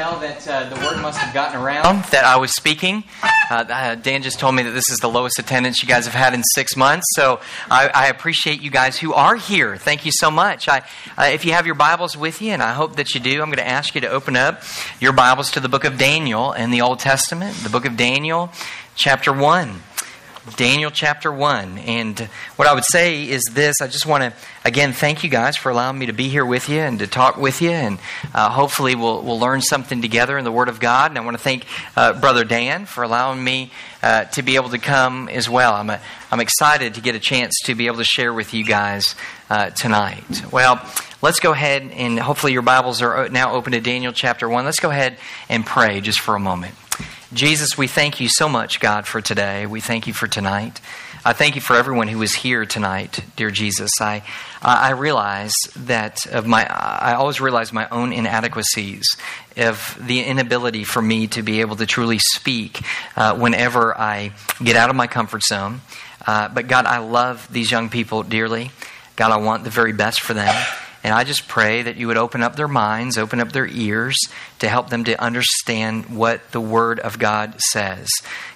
tell that uh, the word must have gotten around that I was speaking. Uh, uh, Dan just told me that this is the lowest attendance you guys have had in six months. So I, I appreciate you guys who are here. Thank you so much. I, uh, if you have your Bibles with you, and I hope that you do, I'm going to ask you to open up your Bibles to the book of Daniel in the Old Testament, the book of Daniel, chapter 1. Daniel chapter 1. And what I would say is this I just want to, again, thank you guys for allowing me to be here with you and to talk with you. And uh, hopefully, we'll, we'll learn something together in the Word of God. And I want to thank uh, Brother Dan for allowing me uh, to be able to come as well. I'm, a, I'm excited to get a chance to be able to share with you guys uh, tonight. Well, let's go ahead and hopefully, your Bibles are now open to Daniel chapter 1. Let's go ahead and pray just for a moment. Jesus, we thank you so much, God, for today. We thank you for tonight. I thank you for everyone who is here tonight, dear Jesus. I, I realize that of my, I always realize my own inadequacies, of the inability for me to be able to truly speak uh, whenever I get out of my comfort zone. Uh, but God, I love these young people dearly. God, I want the very best for them. And I just pray that you would open up their minds, open up their ears to help them to understand what the Word of God says.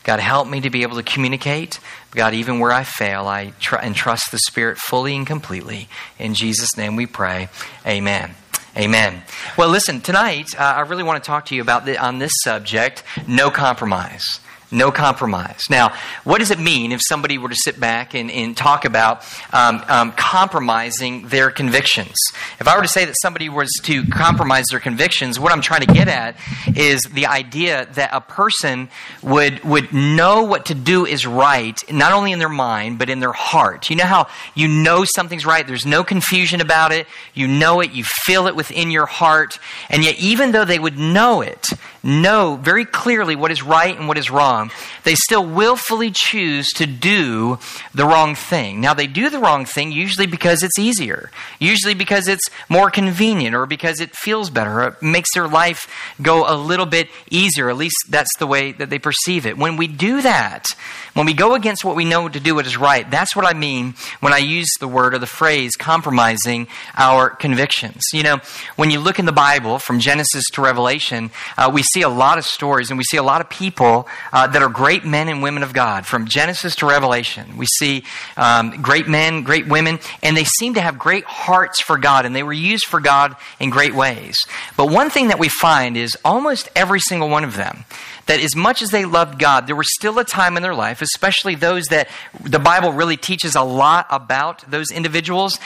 God, help me to be able to communicate. God, even where I fail, I tr- and trust the Spirit fully and completely. In Jesus' name we pray. Amen. Amen. Well, listen, tonight uh, I really want to talk to you about the, on this subject no compromise. No compromise. Now, what does it mean if somebody were to sit back and, and talk about um, um, compromising their convictions? If I were to say that somebody was to compromise their convictions, what I'm trying to get at is the idea that a person would, would know what to do is right, not only in their mind, but in their heart. You know how you know something's right? There's no confusion about it. You know it. You feel it within your heart. And yet, even though they would know it, know very clearly what is right and what is wrong, they still willfully choose to do the wrong thing. Now, they do the wrong thing usually because it's easier, usually because it's more convenient, or because it feels better, or it makes their life go a little bit easier. At least that's the way that they perceive it. When we do that, when we go against what we know to do what is right, that's what I mean when I use the word or the phrase compromising our convictions. You know, when you look in the Bible from Genesis to Revelation, uh, we see a lot of stories and we see a lot of people uh, that are great men and women of God. From Genesis to Revelation, we see um, great men, great women, and they seem to have great hearts for God and they were used for God in great ways. But one thing that we find is almost every single one of them that as much as they loved God, there was still a time in their life, especially those that the Bible really teaches a lot about those individuals,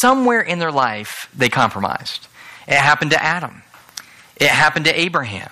somewhere in their life they compromised. It happened to Adam. It happened to Abraham.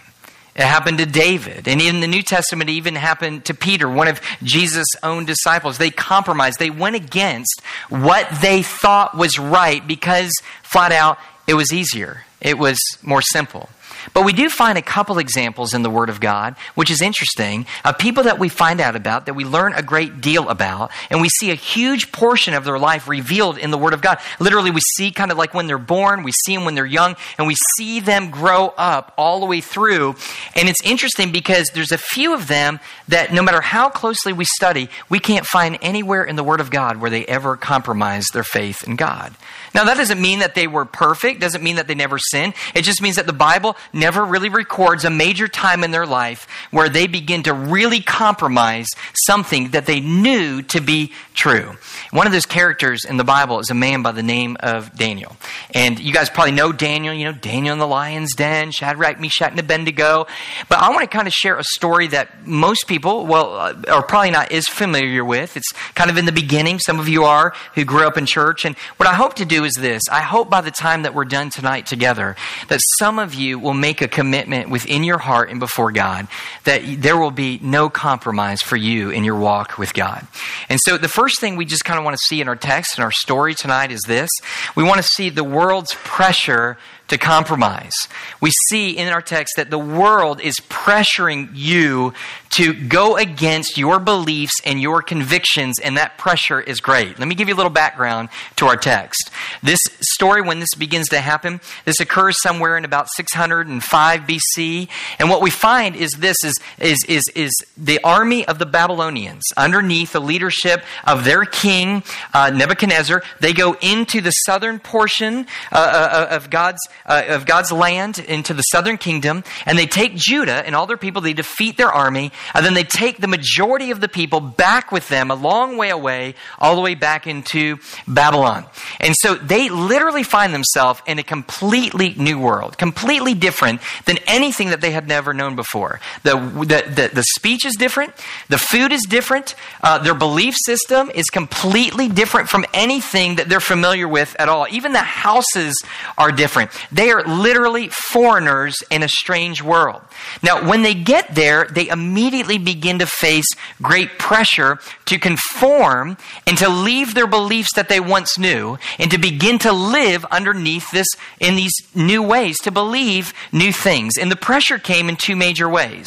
It happened to David. And in the New Testament, it even happened to Peter, one of Jesus' own disciples. They compromised. They went against what they thought was right because, flat out, it was easier. It was more simple. But we do find a couple examples in the Word of God, which is interesting, of people that we find out about, that we learn a great deal about, and we see a huge portion of their life revealed in the Word of God. Literally, we see kind of like when they're born, we see them when they're young, and we see them grow up all the way through. And it's interesting because there's a few of them that no matter how closely we study, we can't find anywhere in the Word of God where they ever compromise their faith in God. Now, that doesn't mean that they were perfect, doesn't mean that they never sinned. It just means that the Bible never really records a major time in their life where they begin to really compromise something that they knew to be true. One of those characters in the Bible is a man by the name of Daniel. And you guys probably know Daniel, you know, Daniel in the lion's den, Shadrach, Meshach, and Abednego. But I want to kind of share a story that most people, well, uh, are probably not as familiar with. It's kind of in the beginning. Some of you are who grew up in church. And what I hope to do is this I hope by the time that we're done tonight together, that some of you will make a commitment within your heart and before God that there will be no compromise for you in your walk with God. And so the first thing we just kind of want to see in our text and our story tonight is this we want to see the world's pressure to compromise. We see in our text that the world is pressuring you to go against your beliefs and your convictions, and that pressure is great. Let me give you a little background to our text. This story, when this begins to happen, this occurs somewhere in about 605 BC, and what we find is this is, is, is, is the army of the Babylonians, underneath the leadership of their king, uh, Nebuchadnezzar, they go into the southern portion uh, uh of God's uh, of God's land into the southern kingdom, and they take Judah and all their people. They defeat their army, and then they take the majority of the people back with them a long way away, all the way back into Babylon. And so they literally find themselves in a completely new world, completely different than anything that they had never known before. The the the, the speech is different, the food is different, uh, their belief system is completely different from anything that they're familiar with at all. Even the houses are different. They are literally foreigners in a strange world. Now, when they get there, they immediately begin to face great pressure to conform and to leave their beliefs that they once knew and to begin to live underneath this in these new ways, to believe new things. And the pressure came in two major ways.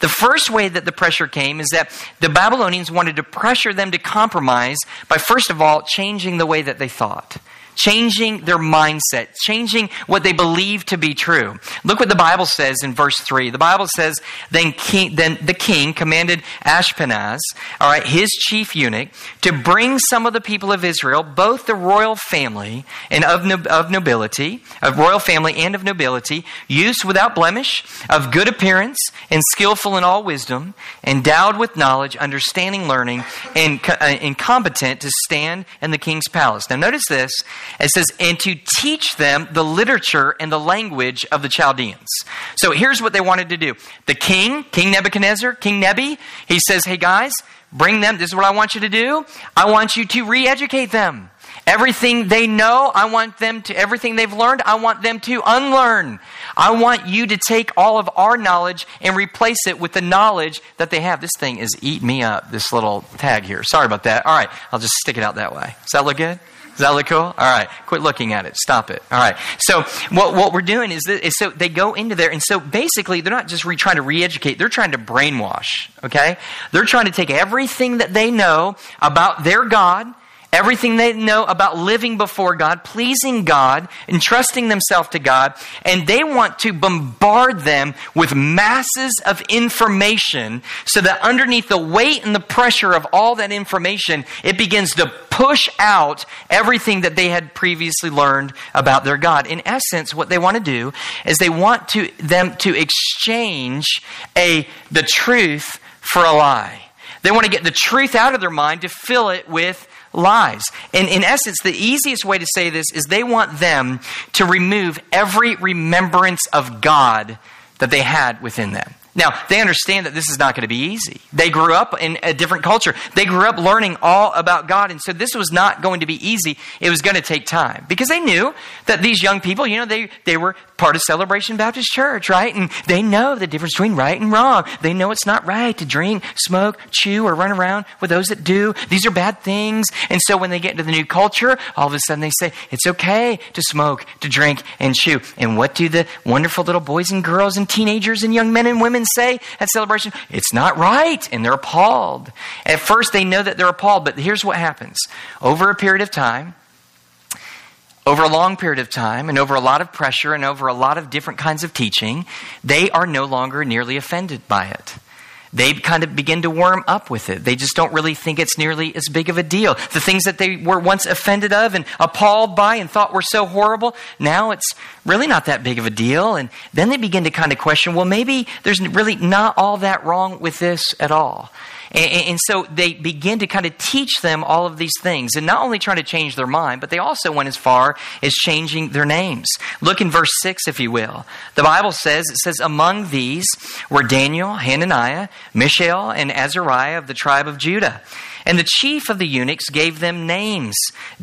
The first way that the pressure came is that the Babylonians wanted to pressure them to compromise by, first of all, changing the way that they thought changing their mindset, changing what they believe to be true. Look what the Bible says in verse 3. The Bible says, Then, king, then the king commanded Ashpenaz, all right, his chief eunuch, to bring some of the people of Israel, both the royal family and of, of nobility, of royal family and of nobility, youths without blemish, of good appearance, and skillful in all wisdom, endowed with knowledge, understanding learning, and, uh, and competent to stand in the king's palace. Now, notice this it says, and to teach them the literature and the language of the Chaldeans. So here's what they wanted to do. The king, King Nebuchadnezzar, King Nebi, he says, hey guys, bring them. This is what I want you to do. I want you to re educate them. Everything they know, I want them to, everything they've learned, I want them to unlearn. I want you to take all of our knowledge and replace it with the knowledge that they have. This thing is eat me up, this little tag here. Sorry about that. All right, I'll just stick it out that way. Does that look good? Does that look cool? All right. Quit looking at it. Stop it. All right. So what, what we're doing is, that, is so they go into there, and so basically they're not just re- trying to re-educate; they're trying to brainwash. Okay? They're trying to take everything that they know about their God everything they know about living before God, pleasing God, entrusting themselves to God, and they want to bombard them with masses of information so that underneath the weight and the pressure of all that information, it begins to push out everything that they had previously learned about their God. In essence, what they want to do is they want to them to exchange a the truth for a lie. They want to get the truth out of their mind to fill it with lies. And in essence, the easiest way to say this is they want them to remove every remembrance of God that they had within them. Now, they understand that this is not going to be easy. They grew up in a different culture. They grew up learning all about God. And so this was not going to be easy. It was going to take time because they knew that these young people, you know, they, they were part of Celebration Baptist Church, right? And they know the difference between right and wrong. They know it's not right to drink, smoke, chew, or run around with those that do. These are bad things. And so when they get into the new culture, all of a sudden they say, it's okay to smoke, to drink, and chew. And what do the wonderful little boys and girls and teenagers and young men and women say at celebration? It's not right. And they're appalled. At first, they know that they're appalled, but here's what happens. Over a period of time, over a long period of time and over a lot of pressure and over a lot of different kinds of teaching, they are no longer nearly offended by it. They kind of begin to warm up with it. They just don't really think it's nearly as big of a deal. The things that they were once offended of and appalled by and thought were so horrible, now it's really not that big of a deal. And then they begin to kind of question well, maybe there's really not all that wrong with this at all. And, and, so they begin to kind of teach them all of these things and not only trying to change their mind, but they also went as far as changing their names. Look in verse 6, if you will. The Bible says, it says, Among these were Daniel, Hananiah, Mishael, and Azariah of the tribe of Judah. And the chief of the eunuchs gave them names.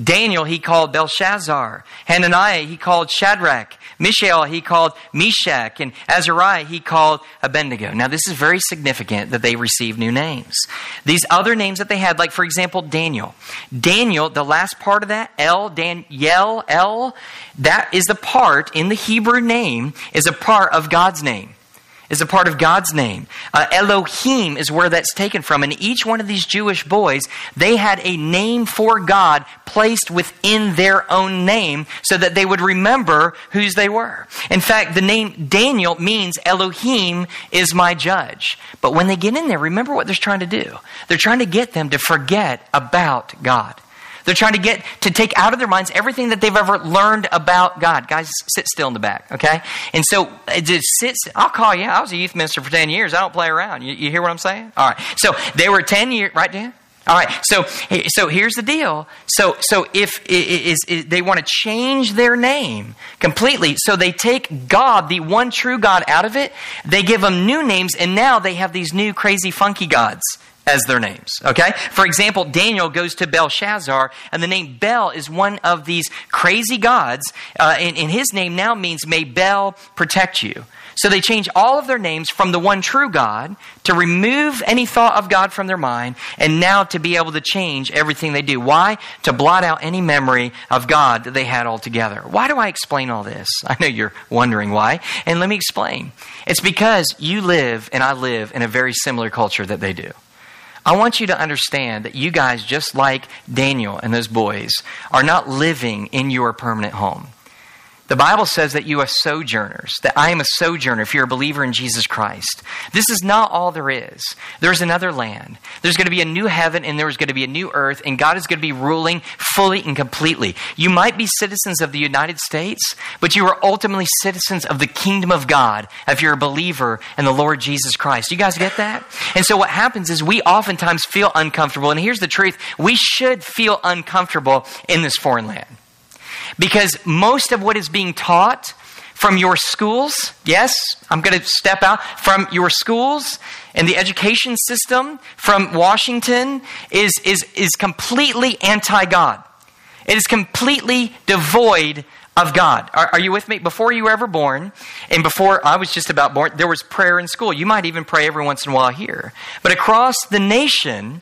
Daniel he called Belshazzar. Hananiah he called Shadrach. Mishael he called Meshach. And Azariah he called Abednego. Now this is very significant that they received new names. These other names that they had, like for example Daniel. Daniel, the last part of that, El, Daniel, El, that is the part in the Hebrew name, is a part of God's name is a part of God's name. Uh, Elohim is where that's taken from. And each one of these Jewish boys, they had a name for God placed within their own name so that they would remember whose they were. In fact, the name Daniel means Elohim is my judge. But when they get in there, remember what they're trying to do. They're trying to get them to forget about God. They're trying to get to take out of their minds everything that they've ever learned about God. Guys, sit still in the back, okay? And so it just sits. I'll call you. I was a youth minister for ten years. I don't play around. You, you hear what I'm saying? All right. So they were ten years, right, Dan? All right, so so here's the deal. So so if is, they want to change their name completely, so they take God, the one true God, out of it. They give them new names, and now they have these new crazy funky gods as their names. Okay? For example, Daniel goes to Belshazzar, and the name Bel is one of these crazy gods, uh, and, and his name now means may Bel protect you. So they change all of their names from the one true God to remove any thought of God from their mind and now to be able to change everything they do. Why? To blot out any memory of God that they had altogether. Why do I explain all this? I know you're wondering why. And let me explain. It's because you live and I live in a very similar culture that they do. I want you to understand that you guys, just like Daniel and those boys, are not living in your permanent home. The Bible says that you are sojourners, that I am a sojourner if you're a believer in Jesus Christ. This is not all there is. There's another land. There's going to be a new heaven and there's going to be a new earth, and God is going to be ruling fully and completely. You might be citizens of the United States, but you are ultimately citizens of the kingdom of God if you're a believer in the Lord Jesus Christ. You guys get that? And so what happens is we oftentimes feel uncomfortable, and here's the truth we should feel uncomfortable in this foreign land. Because most of what is being taught from your schools, yes, I'm going to step out, from your schools and the education system from Washington is, is, is completely anti God. It is completely devoid of God. Are, are, you with me? Before you were ever born, and before I was just about born, there was prayer in school. You might even pray every once in a while here. But across the nation,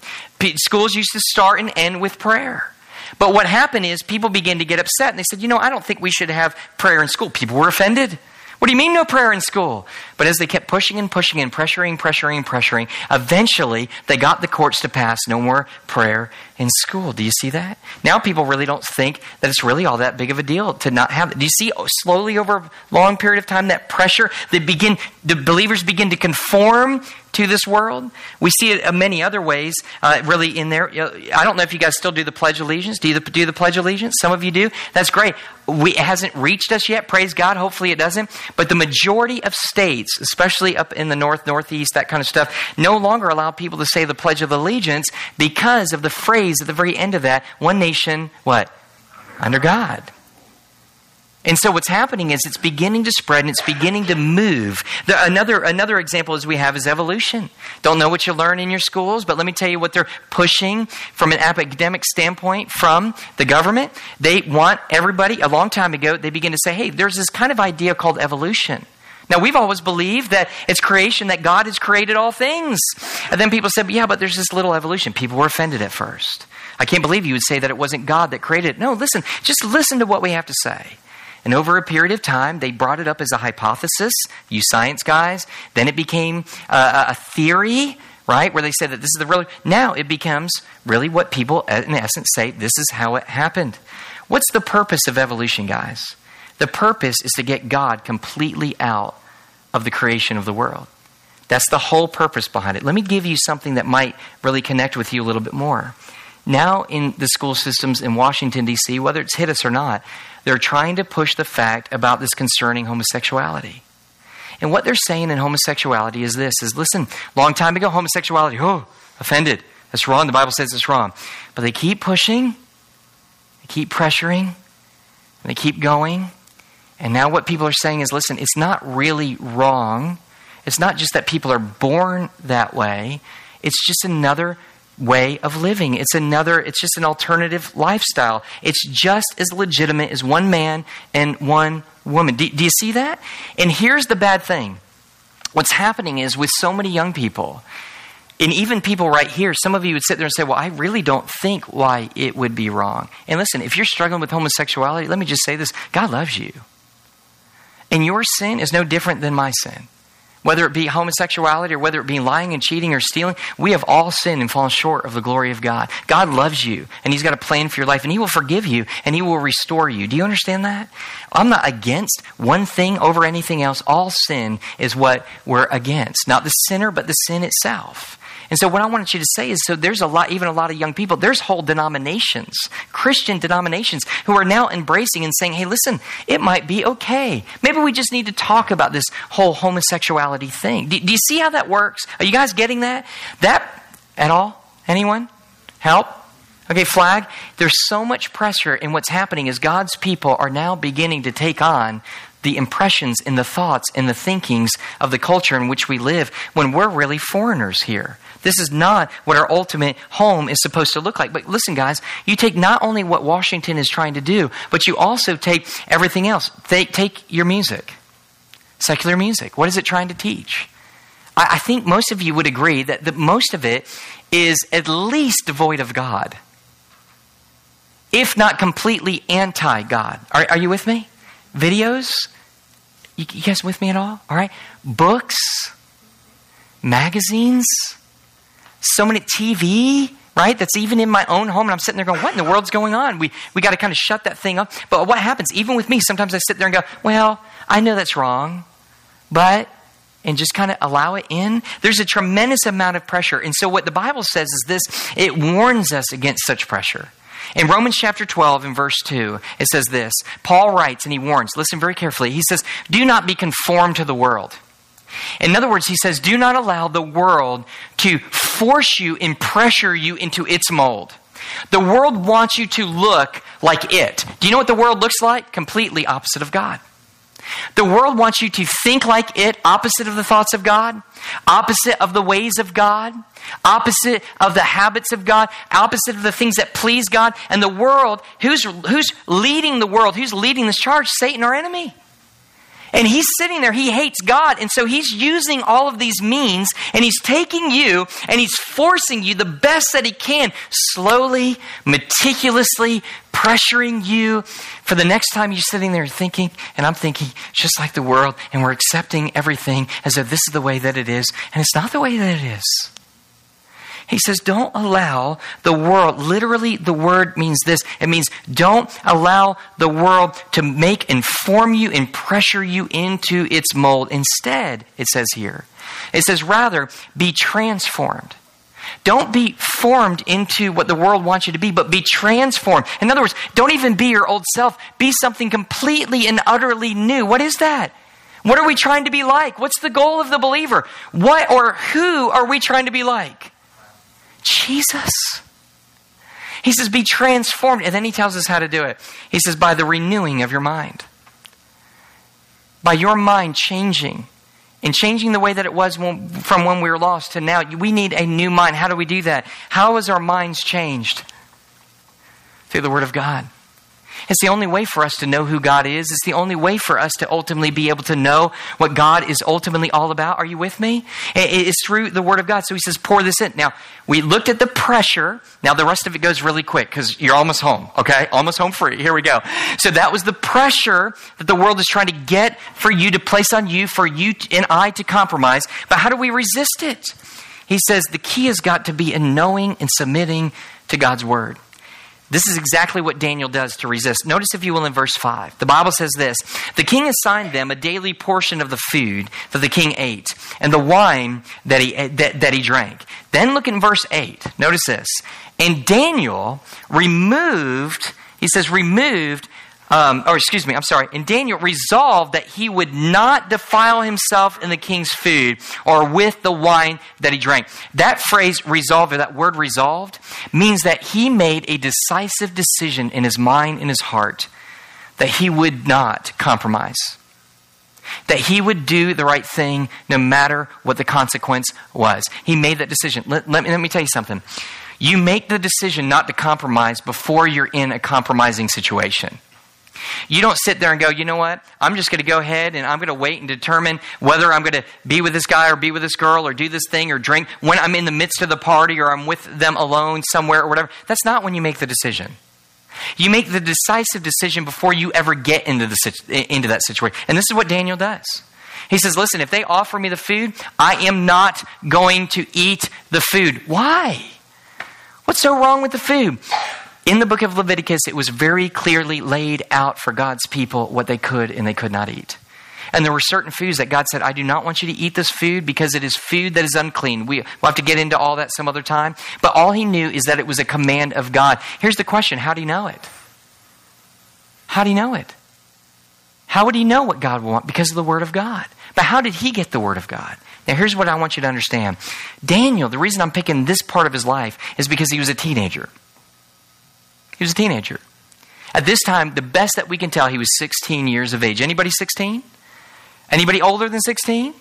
schools used to start and end with prayer. But what happened is people began to get upset and they said, you know, I don't think we should have prayer in school. People were offended. What do you mean no prayer in school? But as they kept pushing and pushing and pressuring, pressuring, pressuring, eventually they got the courts to pass no more prayer in school. Do you see that? Now people really don't think that it's really all that big of a deal to not have it. Do you see slowly over a long period of time that pressure that begin the believers begin to conform to this world. We see it in many other ways, uh, really, in there. I don't know if you guys still do the Pledge of Allegiance. Do you do the Pledge of Allegiance? Some of you do. That's great. We, it hasn't reached us yet, praise God. Hopefully it doesn't. But the majority of states, especially up in the north, northeast, that kind of stuff, no longer allow people to say the Pledge of Allegiance because of the phrase at the very end of that one nation, what? Under God. And so what's happening is it's beginning to spread and it's beginning to move. The, another, another example is we have is evolution. Don't know what you learn in your schools, but let me tell you what they're pushing from an academic standpoint from the government. They want everybody, a long time ago, they begin to say, hey, there's this kind of idea called evolution. Now, we've always believed that it's creation, that God has created all things. And then people said, yeah, but there's this little evolution. People were offended at first. I can't believe you would say that it wasn't God that created it. No, listen, just listen to what we have to say. And over a period of time, they brought it up as a hypothesis, you science guys. Then it became uh, a theory, right, where they said that this is the real. Now it becomes really what people, in essence, say this is how it happened. What's the purpose of evolution, guys? The purpose is to get God completely out of the creation of the world. That's the whole purpose behind it. Let me give you something that might really connect with you a little bit more. Now, in the school systems in Washington, D.C., whether it's hit us or not, they're trying to push the fact about this concerning homosexuality. And what they're saying in homosexuality is this is listen, long time ago, homosexuality, oh, offended. That's wrong. The Bible says it's wrong. But they keep pushing, they keep pressuring, and they keep going. And now what people are saying is listen, it's not really wrong. It's not just that people are born that way, it's just another way of living. It's another, it's just an alternative lifestyle. It's just as legitimate as one man and one woman. Do, do, you see that? And here's the bad thing what's happening is with so many young people, and even people right here, some of you would sit there and say, Well, I really don't think why it would be wrong. And listen, if you're struggling with homosexuality, let me just say this God loves you. And your sin is no different than my sin whether it be homosexuality or whether it be lying and cheating or stealing, we have all sinned and fallen short of the glory of God. God loves you and He's got a plan for your life and He will forgive you and He will restore you. Do you understand that? I'm not against one thing over anything else. All sin is what we're against. Not the sinner, but the sin itself. And so, what I wanted you to say is so there's a lot, even a lot of young people, there's whole denominations, Christian denominations, who are now embracing and saying, hey, listen, it might be okay. Maybe we just need to talk about this whole homosexuality thing. Do, do you see how that works? Are you guys getting that? That at all? Anyone? Help? Okay, flag. There's so much pressure and what's happening is God's people are now beginning to take on the impressions and the thoughts and the thinkings of the culture in which we live when we're really foreigners here. This is not what our ultimate home is supposed to look like. But listen, guys, you take not only what Washington is trying to do, but you also take everything else. Take, take your music, secular music. What is it trying to teach? I, I think most of you would agree that, that most of it is at least devoid of God, if not completely anti God. Are, are you with me? Videos? You, you guys with me at all? All right. Books? Magazines? So many TV, right? That's even in my own home, and I'm sitting there going, "What in the world's going on?" We we got to kind of shut that thing up. But what happens? Even with me, sometimes I sit there and go, "Well, I know that's wrong, but." And just kind of allow it in. There's a tremendous amount of pressure. And so, what the Bible says is this it warns us against such pressure. In Romans chapter 12, in verse 2, it says this Paul writes and he warns, listen very carefully. He says, Do not be conformed to the world in other words, he says, do not allow the world to force you and pressure you into its mold. The world wants you to look like it. Do you know what the world looks like? Completely opposite of God. The world wants you to think like it, opposite of the thoughts of God, opposite of the ways of God, opposite of the habits of God, opposite of the things that please God. And the world, who's, who's leading the world? Who's leading this charge? Satan, our enemy. And he's sitting there, he hates God. And so he's using all of these means and he's taking you and he's forcing you the best that he can, slowly, meticulously pressuring you for the next time you're sitting there thinking, and I'm thinking, just like the world, and we're accepting everything as if this is the way that it is, and it's not the way that it is. He says, don't allow the world, literally, the word means this. It means don't allow the world to make and form you and pressure you into its mold. Instead, it says here, it says, rather, be transformed. Don't be formed into what the world wants you to be, but be transformed. In other words, don't even be your old self. Be something completely and utterly new. What is that? What are we trying to be like? What's the goal of the believer? What or who are we trying to be like? Jesus. He says, be transformed. And then he tells us how to do it. He says, by the renewing of your mind. By your mind changing and changing the way that it was when, from when we were lost to now. We need a new mind. How do we do that? How is our minds changed? Through the Word of God. It's the only way for us to know who God is. It's the only way for us to ultimately be able to know what God is ultimately all about. Are you with me? It's through the Word of God. So he says, pour this in. Now, we looked at the pressure. Now, the rest of it goes really quick because you're almost home, okay? Almost home free. Here we go. So that was the pressure that the world is trying to get for you to place on you, for you and I to compromise. But how do we resist it? He says the key has got to be in knowing and submitting to God's Word. This is exactly what Daniel does to resist. Notice, if you will, in verse 5. The Bible says this The king assigned them a daily portion of the food that the king ate and the wine that he, that, that he drank. Then look in verse 8. Notice this. And Daniel removed, he says, removed um, or excuse me, I'm sorry, and Daniel resolved that he would not defile himself in the king's food or with the wine that he drank. That phrase resolved, or that word resolved, means that he made a decisive decision in his mind, in his heart, that he would not compromise. That he would do the right thing no matter what the consequence was. He made that decision. Let, let, me, let me tell you something. You make the decision not to compromise before you're in a compromising situation. You don't sit there and go, you know what? I'm just going to go ahead and I'm going to wait and determine whether I'm going to be with this guy or be with this girl or do this thing or drink when I'm in the midst of the party or I'm with them alone somewhere or whatever. That's not when you make the decision. You make the decisive decision before you ever get into, the, into that situation. And this is what Daniel does. He says, Listen, if they offer me the food, I am not going to eat the food. Why? What's so wrong with the food? In the book of Leviticus, it was very clearly laid out for God's people what they could and they could not eat. And there were certain foods that God said, I do not want you to eat this food because it is food that is unclean. We, we'll have to get into all that some other time. But all he knew is that it was a command of God. Here's the question How do you know it? How do you know it? How would he know what God would want? Because of the Word of God. But how did he get the Word of God? Now, here's what I want you to understand Daniel, the reason I'm picking this part of his life is because he was a teenager. He was a teenager. At this time, the best that we can tell, he was 16 years of age. Anybody 16? Anybody older than 16?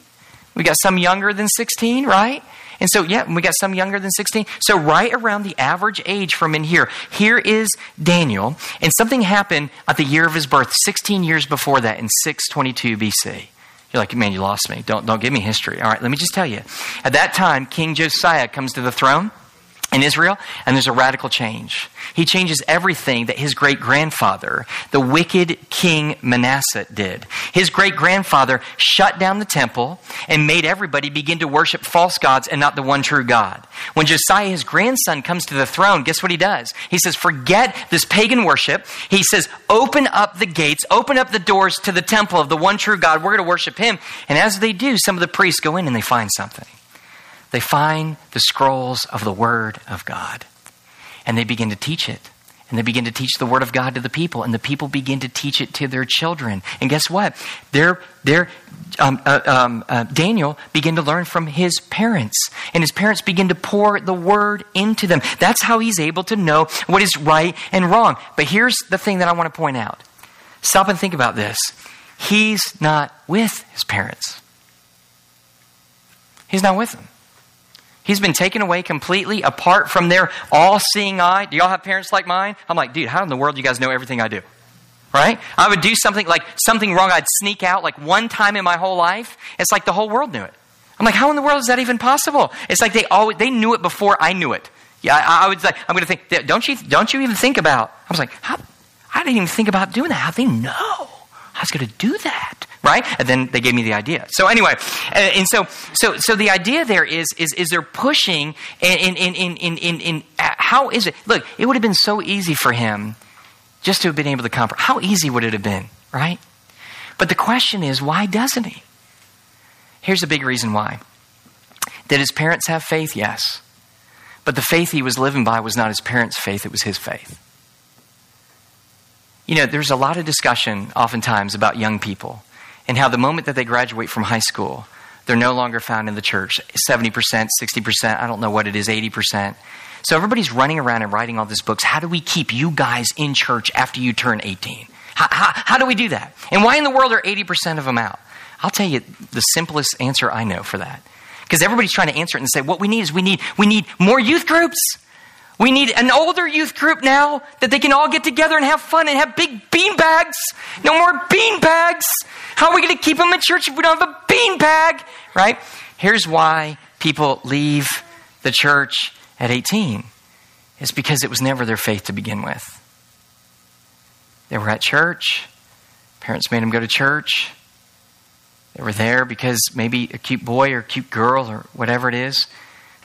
We got some younger than 16, right? And so, yeah, we got some younger than 16. So, right around the average age from in here, here is Daniel. And something happened at the year of his birth, 16 years before that, in 622 BC. You're like, man, you lost me. Don't, don't give me history. All right, let me just tell you. At that time, King Josiah comes to the throne in Israel, and there's a radical change. He changes everything that his great grandfather, the wicked king Manasseh, did. His great grandfather shut down the temple and made everybody begin to worship false gods and not the one true God. When Josiah, his grandson, comes to the throne, guess what he does? He says, Forget this pagan worship. He says, Open up the gates, open up the doors to the temple of the one true God. We're going to worship him. And as they do, some of the priests go in and they find something they find the scrolls of the Word of God and they begin to teach it. And they begin to teach the Word of God to the people, and the people begin to teach it to their children. And guess what? Their, their, um, uh, um, uh, Daniel began to learn from his parents, and his parents begin to pour the Word into them. That's how he's able to know what is right and wrong. But here's the thing that I want to point out stop and think about this. He's not with his parents, he's not with them. He's been taken away completely apart from their all seeing eye. Do y'all have parents like mine? I'm like, dude, how in the world do you guys know everything I do? Right? I would do something like something wrong, I'd sneak out like one time in my whole life. It's like the whole world knew it. I'm like, how in the world is that even possible? It's like they always they knew it before I knew it. Yeah, I, I was like, I'm going to think, don't you don't you even think about? I was like, how, I didn't even think about doing that. How they know was going to do that? right? And then they gave me the idea. So anyway, and, and so so so the idea there is is is they're pushing in in in in in, in uh, how is it? Look, it would have been so easy for him just to have been able to comfort. How easy would it have been, right? But the question is, why doesn't he? Here's a big reason why. Did his parents have faith? Yes. But the faith he was living by was not his parents' faith, it was his faith. You know, there's a lot of discussion oftentimes about young people and how the moment that they graduate from high school, they're no longer found in the church 70%, 60%, I don't know what it is, 80%. So everybody's running around and writing all these books. How do we keep you guys in church after you turn 18? How, how, how do we do that? And why in the world are 80% of them out? I'll tell you the simplest answer I know for that. Because everybody's trying to answer it and say, what we need is we need, we need more youth groups. We need an older youth group now that they can all get together and have fun and have big bean bags. No more bean bags. How are we going to keep them in church if we don't have a bean bag? Right? Here's why people leave the church at 18 it's because it was never their faith to begin with. They were at church, parents made them go to church. They were there because maybe a cute boy or a cute girl or whatever it is,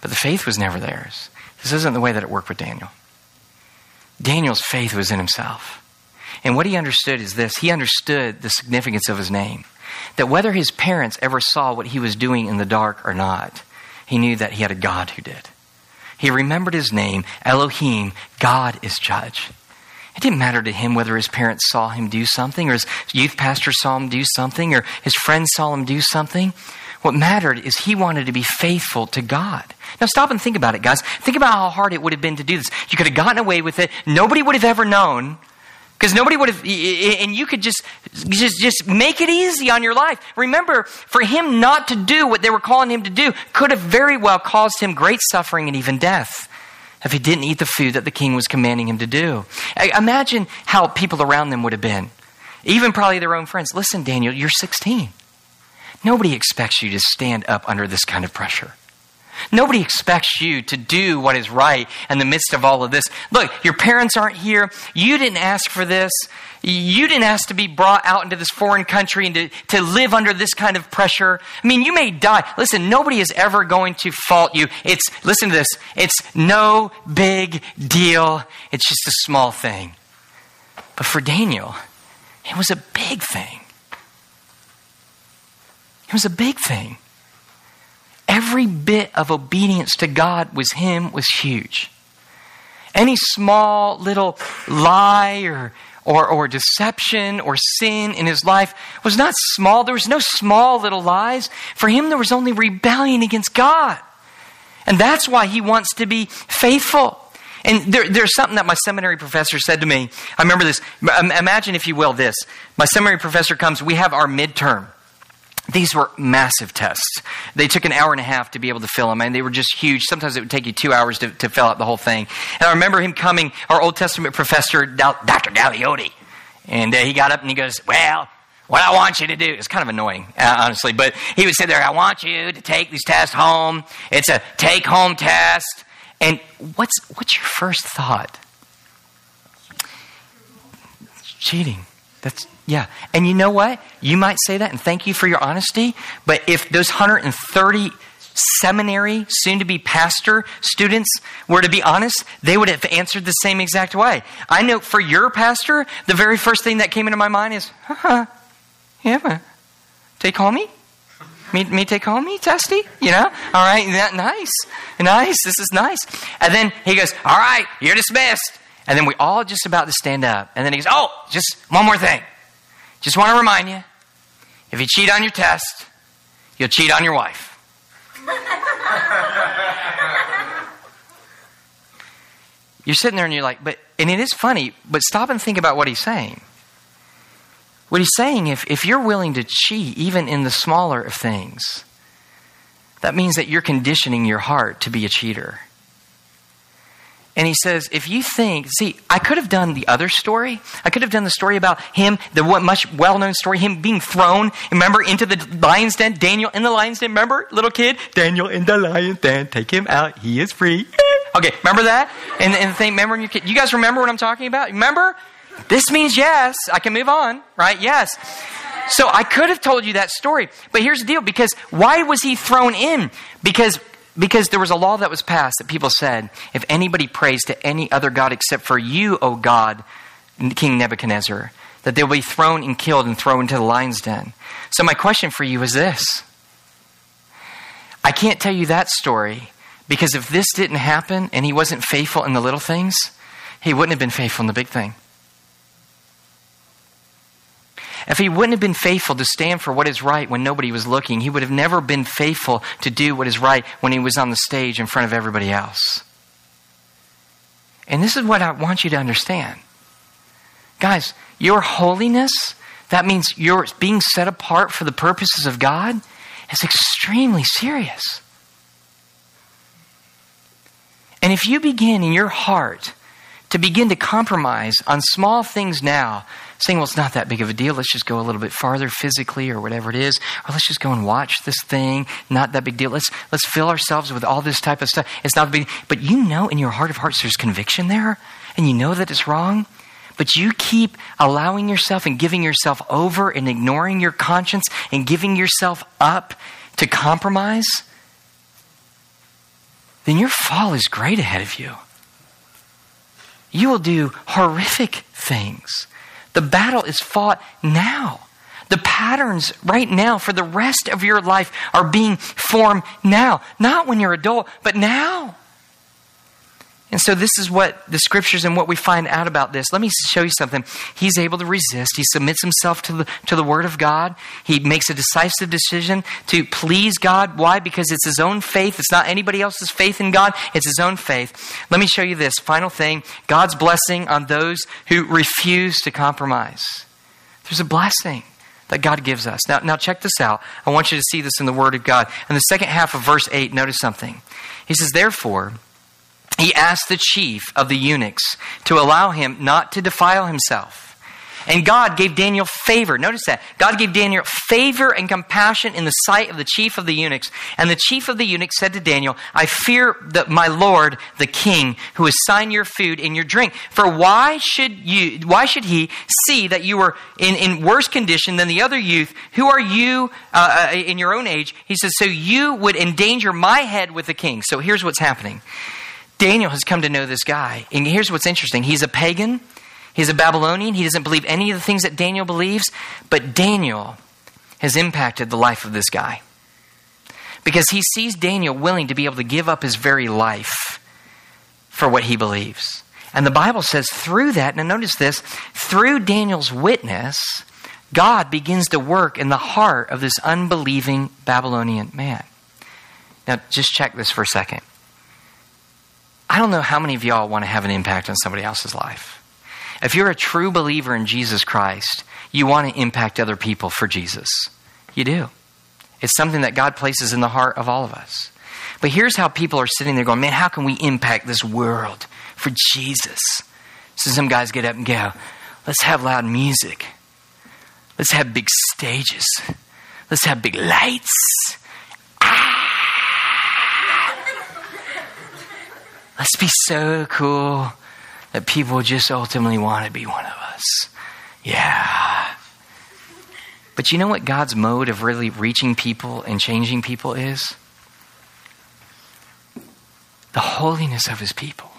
but the faith was never theirs. This isn't the way that it worked with Daniel. Daniel's faith was in himself. And what he understood is this he understood the significance of his name. That whether his parents ever saw what he was doing in the dark or not, he knew that he had a God who did. He remembered his name, Elohim, God is judge. It didn't matter to him whether his parents saw him do something, or his youth pastor saw him do something, or his friends saw him do something. What mattered is he wanted to be faithful to God. Now stop and think about it, guys. Think about how hard it would have been to do this. You could have gotten away with it. Nobody would have ever known. Because nobody would have, and you could just, just, just make it easy on your life. Remember, for him not to do what they were calling him to do could have very well caused him great suffering and even death if he didn't eat the food that the king was commanding him to do. Imagine how people around them would have been. Even probably their own friends. Listen, Daniel, you're 16. Nobody expects you to stand up under this kind of pressure. Nobody expects you to do what is right in the midst of all of this. Look, your parents aren't here. You didn't ask for this. You didn't ask to be brought out into this foreign country and to, to live under this kind of pressure. I mean, you may die. Listen, nobody is ever going to fault you. It's, listen to this, it's no big deal. It's just a small thing. But for Daniel, it was a big thing. It was a big thing. Every bit of obedience to God was him was huge. Any small little lie or, or, or deception or sin in his life was not small. There was no small little lies. For him, there was only rebellion against God. And that's why he wants to be faithful. And there, there's something that my seminary professor said to me. I remember this. Imagine, if you will, this. My seminary professor comes, we have our midterm. These were massive tests. They took an hour and a half to be able to fill them, and they were just huge. Sometimes it would take you two hours to, to fill out the whole thing. And I remember him coming, our Old Testament professor, Dr. Galliotti, and uh, he got up and he goes, Well, what I want you to do, it's kind of annoying, uh, honestly, but he would sit there, I want you to take these tests home. It's a take home test. And what's, what's your first thought? Cheating. That's yeah. And you know what? You might say that, and thank you for your honesty. But if those 130 seminary, soon to be pastor students were to be honest, they would have answered the same exact way. I know for your pastor, the very first thing that came into my mind is, huh, yeah, take home me? Me, me take home me, Testy? You know? All right, that nice. Nice. This is nice. And then he goes, All right, you're dismissed. And then we all just about to stand up. And then he goes, Oh, just one more thing. Just want to remind you if you cheat on your test, you'll cheat on your wife. you're sitting there and you're like, but, and it is funny, but stop and think about what he's saying. What he's saying, if, if you're willing to cheat, even in the smaller of things, that means that you're conditioning your heart to be a cheater. And he says, if you think, see, I could have done the other story. I could have done the story about him, the much well known story, him being thrown, remember, into the lion's den. Daniel in the lion's den, remember, little kid? Daniel in the lion's den, take him out, he is free. okay, remember that? And, and the thing, remember, you, you guys remember what I'm talking about? Remember? This means yes. I can move on, right? Yes. So I could have told you that story. But here's the deal because why was he thrown in? Because because there was a law that was passed that people said, if anybody prays to any other God except for you, O God, King Nebuchadnezzar, that they will be thrown and killed and thrown into the lion's den. So, my question for you is this I can't tell you that story because if this didn't happen and he wasn't faithful in the little things, he wouldn't have been faithful in the big thing. If he wouldn't have been faithful to stand for what is right when nobody was looking, he would have never been faithful to do what is right when he was on the stage in front of everybody else. And this is what I want you to understand. Guys, your holiness, that means you're being set apart for the purposes of God, is extremely serious. And if you begin in your heart to begin to compromise on small things now saying, well, it's not that big of a deal. Let's just go a little bit farther physically or whatever it is. Or let's just go and watch this thing. Not that big deal. Let's, let's fill ourselves with all this type of stuff. It's not big. But you know in your heart of hearts there's conviction there and you know that it's wrong. But you keep allowing yourself and giving yourself over and ignoring your conscience and giving yourself up to compromise, then your fall is great ahead of you. You will do horrific things. The battle is fought now. The patterns right now for the rest of your life are being formed now. Not when you're adult, but now. And so, this is what the scriptures and what we find out about this. Let me show you something. He's able to resist. He submits himself to the, to the Word of God. He makes a decisive decision to please God. Why? Because it's his own faith. It's not anybody else's faith in God, it's his own faith. Let me show you this. Final thing God's blessing on those who refuse to compromise. There's a blessing that God gives us. Now, now, check this out. I want you to see this in the Word of God. In the second half of verse 8, notice something. He says, Therefore, he asked the chief of the eunuchs to allow him not to defile himself. And God gave Daniel favor. Notice that. God gave Daniel favor and compassion in the sight of the chief of the eunuchs. And the chief of the eunuchs said to Daniel, I fear that my lord, the king, who has signed your food and your drink. For why should you, why should he see that you are in, in worse condition than the other youth? Who are you uh, uh in your own age? He says, so you would endanger my head with the king. So here's what's happening. Daniel has come to know this guy. And here's what's interesting he's a pagan, he's a Babylonian, he doesn't believe any of the things that Daniel believes, but Daniel has impacted the life of this guy. Because he sees Daniel willing to be able to give up his very life for what he believes. And the Bible says through that, now notice this, through Daniel's witness, God begins to work in the heart of this unbelieving Babylonian man. Now, just check this for a second. I don't know how many of y'all want to have an impact on somebody else's life. If you're a true believer in Jesus Christ, you want to impact other people for Jesus. You do. It's something that God places in the heart of all of us. But here's how people are sitting there going, man, how can we impact this world for Jesus? So some guys get up and go, let's have loud music. Let's have big stages. Let's have big lights. Let's be so cool that people just ultimately want to be one of us. Yeah. But you know what God's mode of really reaching people and changing people is? The holiness of his people,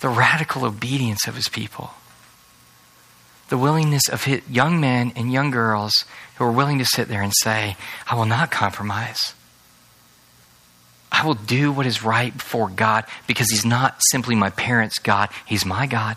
the radical obedience of his people, the willingness of young men and young girls who are willing to sit there and say, I will not compromise. I will do what is right before God because He's not simply my parents' God, He's my God.